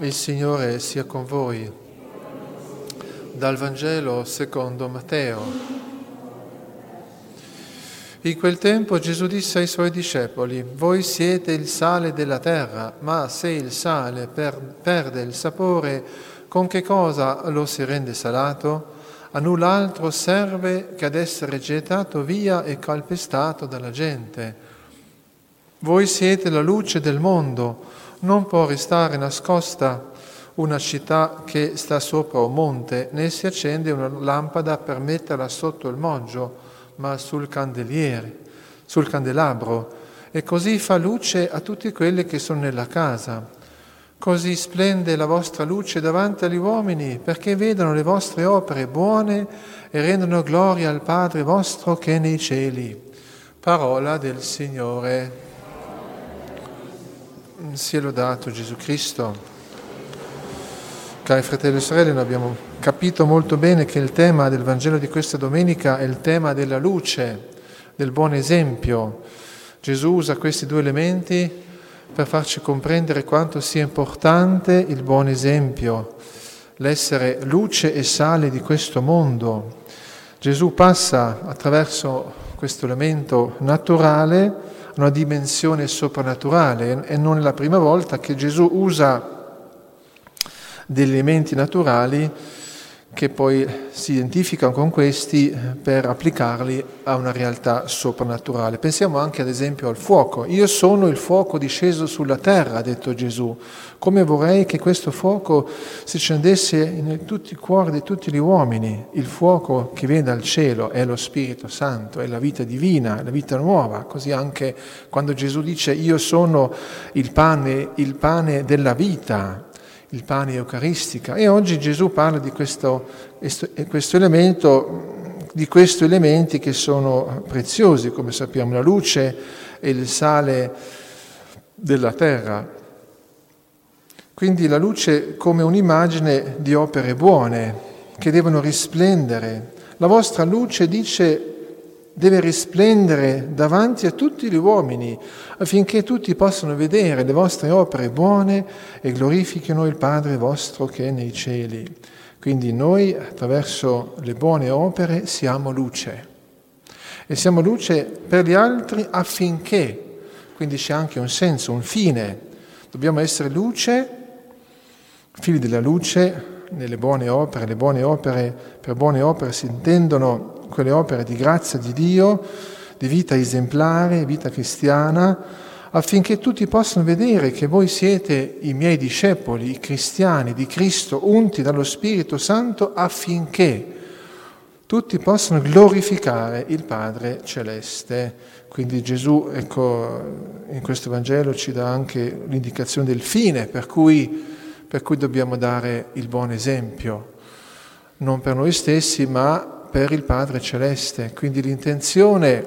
Il Signore sia con voi. Dal Vangelo secondo Matteo. In quel tempo Gesù disse ai suoi discepoli, voi siete il sale della terra, ma se il sale per, perde il sapore, con che cosa lo si rende salato? A null'altro serve che ad essere gettato via e calpestato dalla gente. Voi siete la luce del mondo non può restare nascosta una città che sta sopra un monte, né si accende una lampada per metterla sotto il moggio, ma sul candeliere, sul candelabro, e così fa luce a tutti quelli che sono nella casa. Così splende la vostra luce davanti agli uomini, perché vedono le vostre opere buone e rendono gloria al Padre vostro che è nei cieli. Parola del Signore. Sia lodato Gesù Cristo. Cari fratelli e sorelle, noi abbiamo capito molto bene che il tema del Vangelo di questa domenica è il tema della luce, del buon esempio. Gesù usa questi due elementi per farci comprendere quanto sia importante il buon esempio, l'essere luce e sale di questo mondo. Gesù passa attraverso questo elemento naturale una dimensione soprannaturale. E non è la prima volta che Gesù usa degli elementi naturali che poi si identificano con questi per applicarli a una realtà soprannaturale. Pensiamo anche ad esempio al fuoco. Io sono il fuoco disceso sulla terra, ha detto Gesù. Come vorrei che questo fuoco si scendesse in tutti i cuori di tutti gli uomini. Il fuoco che viene dal cielo è lo Spirito Santo, è la vita divina, è la vita nuova. Così anche quando Gesù dice io sono il pane, il pane della vita, il pane eucaristica. E oggi Gesù parla di questo, questo elemento, di questi elementi che sono preziosi, come sappiamo, la luce e il sale della terra. Quindi la luce come un'immagine di opere buone che devono risplendere. La vostra luce, dice deve risplendere davanti a tutti gli uomini affinché tutti possano vedere le vostre opere buone e glorifichino il Padre vostro che è nei cieli. Quindi noi attraverso le buone opere siamo luce e siamo luce per gli altri affinché, quindi c'è anche un senso, un fine. Dobbiamo essere luce, figli della luce, nelle buone opere. Le buone opere, per buone opere si intendono quelle opere di grazia di Dio, di vita esemplare, vita cristiana, affinché tutti possano vedere che voi siete i miei discepoli, i cristiani di Cristo, unti dallo Spirito Santo, affinché tutti possano glorificare il Padre Celeste. Quindi Gesù, ecco, in questo Vangelo ci dà anche l'indicazione del fine per cui, per cui dobbiamo dare il buon esempio, non per noi stessi, ma per il Padre Celeste. Quindi l'intenzione,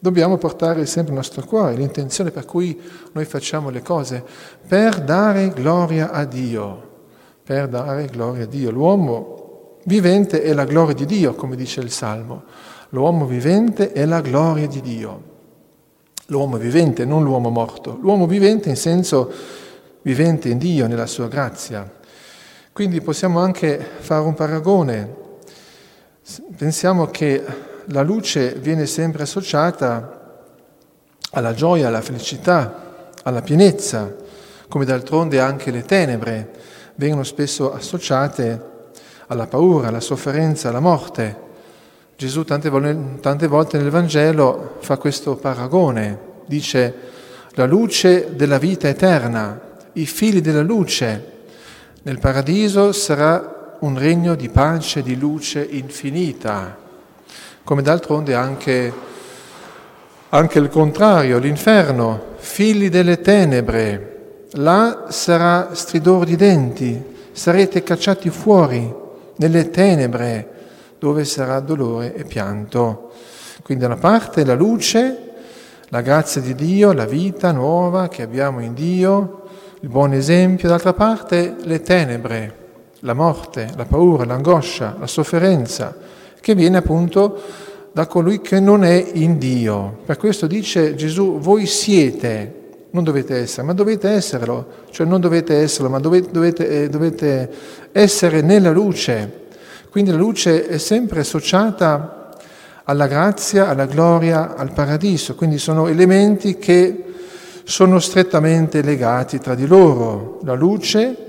dobbiamo portare sempre il nostro cuore, l'intenzione per cui noi facciamo le cose, per dare gloria a Dio, per dare gloria a Dio. L'uomo vivente è la gloria di Dio, come dice il Salmo. L'uomo vivente è la gloria di Dio. L'uomo vivente, non l'uomo morto. L'uomo vivente in senso vivente in Dio, nella sua grazia. Quindi possiamo anche fare un paragone Pensiamo che la luce viene sempre associata alla gioia, alla felicità, alla pienezza, come d'altronde anche le tenebre vengono spesso associate alla paura, alla sofferenza, alla morte. Gesù tante, tante volte nel Vangelo fa questo paragone, dice la luce della vita eterna, i figli della luce. Nel paradiso sarà un regno di pace, di luce infinita, come d'altronde anche, anche il contrario, l'inferno, figli delle tenebre, là sarà stridore di denti, sarete cacciati fuori nelle tenebre, dove sarà dolore e pianto. Quindi da una parte la luce, la grazia di Dio, la vita nuova che abbiamo in Dio, il buon esempio, d'altra parte le tenebre, la morte, la paura, l'angoscia, la sofferenza, che viene appunto da colui che non è in Dio. Per questo dice Gesù, voi siete non dovete essere, ma dovete esserlo, cioè non dovete esserlo, ma dovete, dovete, eh, dovete essere nella luce. Quindi la luce è sempre associata alla grazia, alla gloria, al paradiso, quindi sono elementi che sono strettamente legati tra di loro, la luce,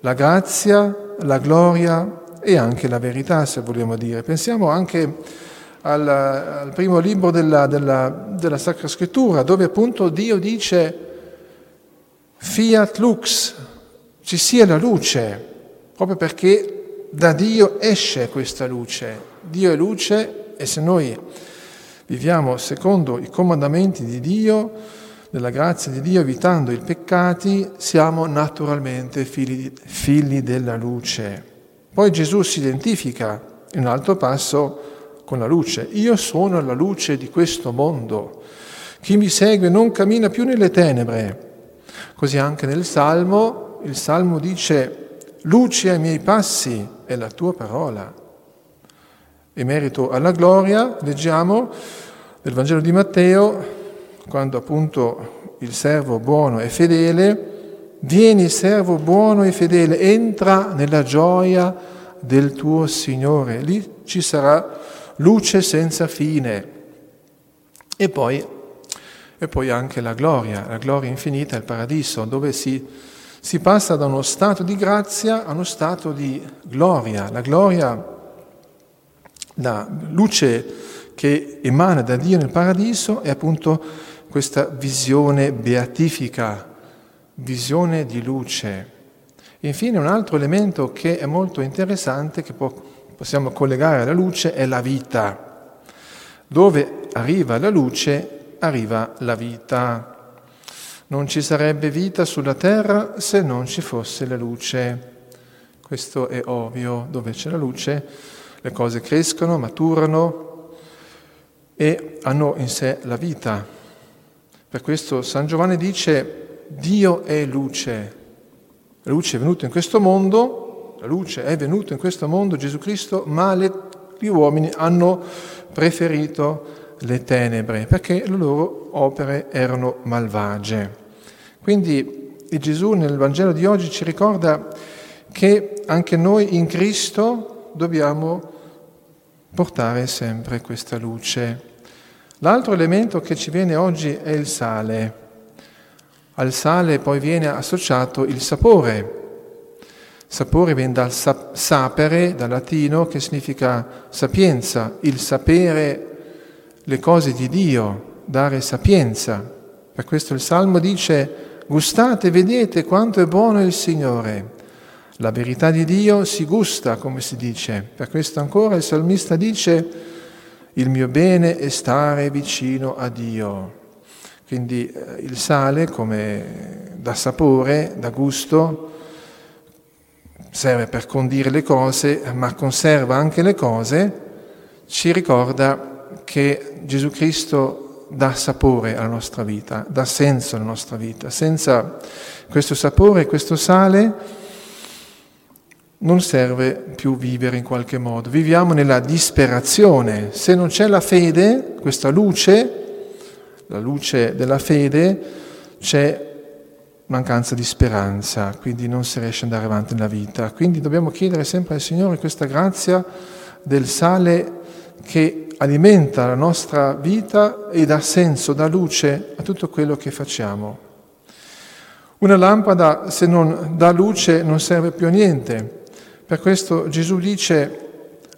la grazia, la gloria e anche la verità, se vogliamo dire. Pensiamo anche al, al primo libro della, della, della Sacra Scrittura, dove appunto Dio dice fiat lux, ci sia la luce, proprio perché da Dio esce questa luce. Dio è luce e se noi viviamo secondo i comandamenti di Dio, della grazia di Dio, evitando i peccati, siamo naturalmente figli, figli della luce. Poi Gesù si identifica in un altro passo con la luce. Io sono la luce di questo mondo. Chi mi segue non cammina più nelle tenebre. Così anche nel Salmo, il Salmo dice, luce ai miei passi è la tua parola. E merito alla gloria, leggiamo nel Vangelo di Matteo, quando appunto il servo buono e fedele, vieni servo buono e fedele, entra nella gioia del tuo Signore, lì ci sarà luce senza fine. E poi, e poi anche la gloria, la gloria infinita, il paradiso, dove si, si passa da uno stato di grazia a uno stato di gloria. La gloria, la luce che emana da Dio nel paradiso è appunto questa visione beatifica, visione di luce. Infine un altro elemento che è molto interessante, che può, possiamo collegare alla luce, è la vita. Dove arriva la luce, arriva la vita. Non ci sarebbe vita sulla terra se non ci fosse la luce. Questo è ovvio, dove c'è la luce le cose crescono, maturano e hanno in sé la vita. Per questo San Giovanni dice Dio è luce. La luce è venuta in questo mondo, la luce è venuta in questo mondo, Gesù Cristo, ma le, gli uomini hanno preferito le tenebre perché le loro opere erano malvagie. Quindi Gesù nel Vangelo di oggi ci ricorda che anche noi in Cristo dobbiamo portare sempre questa luce. L'altro elemento che ci viene oggi è il sale. Al sale poi viene associato il sapore. Sapore viene dal sapere, dal latino, che significa sapienza, il sapere le cose di Dio, dare sapienza. Per questo il Salmo dice, gustate, vedete quanto è buono il Signore. La verità di Dio si gusta, come si dice. Per questo ancora il salmista dice, il mio bene è stare vicino a Dio. Quindi eh, il sale come da sapore, da gusto, serve per condire le cose, ma conserva anche le cose, ci ricorda che Gesù Cristo dà sapore alla nostra vita, dà senso alla nostra vita. Senza questo sapore, questo sale, non serve più vivere in qualche modo. Viviamo nella disperazione. Se non c'è la fede, questa luce, la luce della fede, c'è mancanza di speranza, quindi non si riesce ad andare avanti nella vita. Quindi dobbiamo chiedere sempre al Signore questa grazia del sale che alimenta la nostra vita e dà senso, dà luce a tutto quello che facciamo. Una lampada, se non dà luce, non serve più a niente. Per questo Gesù dice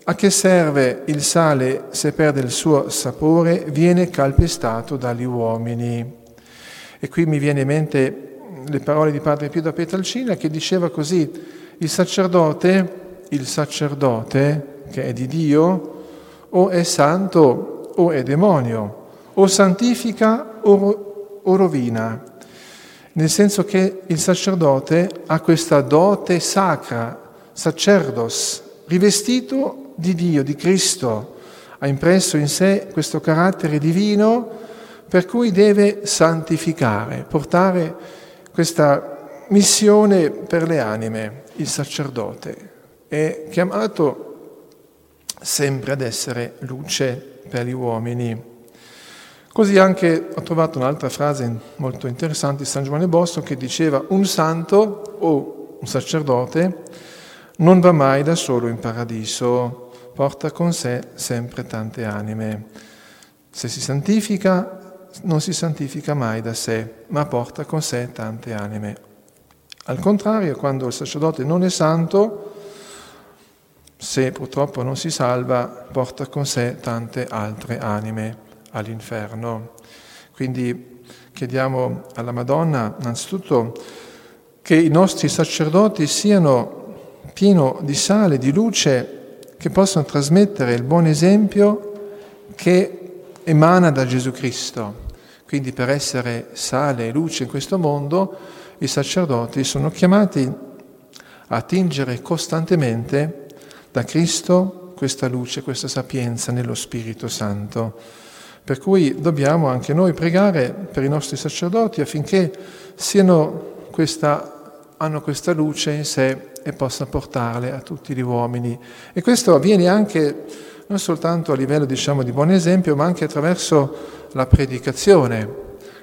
a che serve il sale se perde il suo sapore, viene calpestato dagli uomini. E qui mi viene in mente le parole di Padre Pio da Petalcina che diceva così, il sacerdote, il sacerdote che è di Dio, o è santo o è demonio, o santifica o, o rovina. Nel senso che il sacerdote ha questa dote sacra sacerdos, rivestito di Dio, di Cristo, ha impresso in sé questo carattere divino per cui deve santificare, portare questa missione per le anime, il sacerdote. È chiamato sempre ad essere luce per gli uomini. Così anche ho trovato un'altra frase molto interessante di San Giovanni Bosco che diceva un santo o un sacerdote non va mai da solo in paradiso, porta con sé sempre tante anime. Se si santifica, non si santifica mai da sé, ma porta con sé tante anime. Al contrario, quando il sacerdote non è santo, se purtroppo non si salva, porta con sé tante altre anime all'inferno. Quindi chiediamo alla Madonna innanzitutto che i nostri sacerdoti siano pieni di sale, di luce, che possano trasmettere il buon esempio che emana da Gesù Cristo. Quindi per essere sale e luce in questo mondo, i sacerdoti sono chiamati a tingere costantemente da Cristo questa luce, questa sapienza nello Spirito Santo. Per cui dobbiamo anche noi pregare per i nostri sacerdoti affinché questa, hanno questa luce in sé e possano portarle a tutti gli uomini. E questo avviene anche non soltanto a livello diciamo, di buon esempio, ma anche attraverso la predicazione.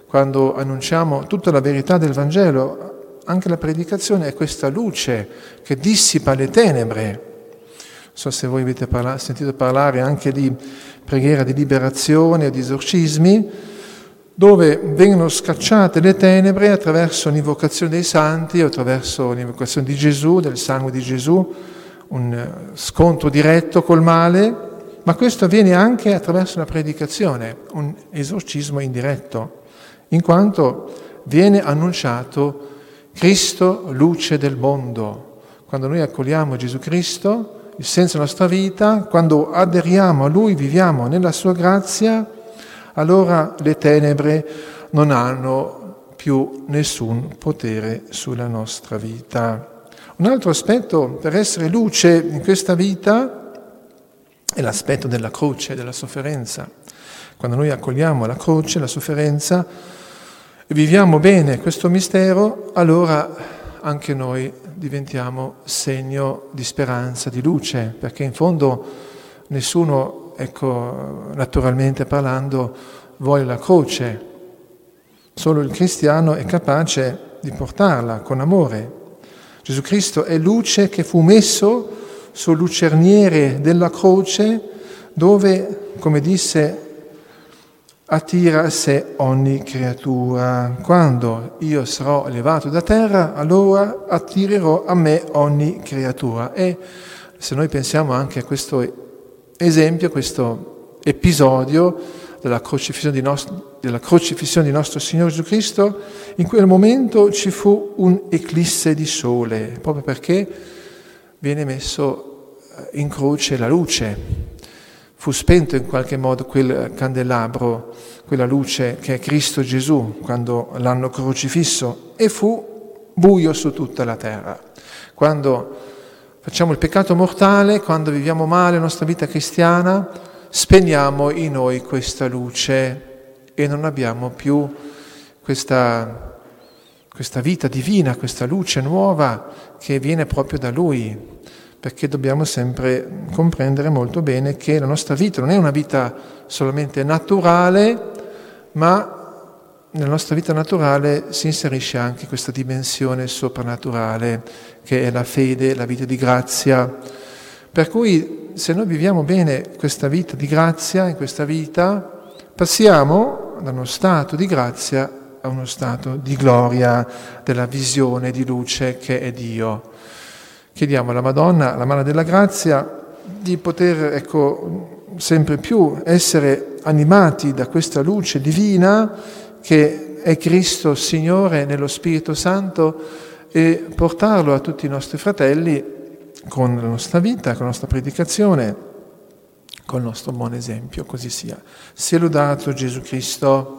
Quando annunciamo tutta la verità del Vangelo, anche la predicazione è questa luce che dissipa le tenebre. Non so se voi avete parla- sentito parlare anche di preghiera di liberazione o di esorcismi, dove vengono scacciate le tenebre attraverso l'invocazione dei santi attraverso l'invocazione di Gesù, del sangue di Gesù, un eh, scontro diretto col male, ma questo avviene anche attraverso la predicazione, un esorcismo indiretto, in quanto viene annunciato Cristo, luce del mondo. Quando noi accogliamo Gesù Cristo, il senso della nostra vita, quando aderiamo a Lui, viviamo nella Sua grazia, allora le tenebre non hanno più nessun potere sulla nostra vita. Un altro aspetto per essere luce in questa vita è l'aspetto della croce, della sofferenza. Quando noi accogliamo la croce, la sofferenza, e viviamo bene questo mistero, allora anche noi diventiamo segno di speranza, di luce, perché in fondo nessuno, ecco, naturalmente parlando, vuole la croce, solo il cristiano è capace di portarla con amore. Gesù Cristo è luce che fu messo sul lucerniere della croce dove, come disse attira a sé ogni creatura. Quando io sarò elevato da terra, allora attirerò a me ogni creatura. E se noi pensiamo anche a questo esempio, questo episodio della crocifissione, di nostro, della crocifissione di nostro Signore Gesù Cristo, in quel momento ci fu un eclisse di sole, proprio perché viene messo in croce la luce fu spento in qualche modo quel candelabro, quella luce che è Cristo Gesù quando l'hanno crocifisso e fu buio su tutta la terra. Quando facciamo il peccato mortale, quando viviamo male la nostra vita cristiana, spegniamo in noi questa luce e non abbiamo più questa, questa vita divina, questa luce nuova che viene proprio da Lui perché dobbiamo sempre comprendere molto bene che la nostra vita non è una vita solamente naturale, ma nella nostra vita naturale si inserisce anche questa dimensione soprannaturale che è la fede, la vita di grazia. Per cui se noi viviamo bene questa vita di grazia, in questa vita, passiamo da uno stato di grazia a uno stato di gloria, della visione di luce che è Dio. Chiediamo alla Madonna, la mano della grazia, di poter ecco, sempre più essere animati da questa luce divina che è Cristo Signore nello Spirito Santo e portarlo a tutti i nostri fratelli con la nostra vita, con la nostra predicazione, con il nostro buon esempio, così sia. Sia lodato Gesù Cristo.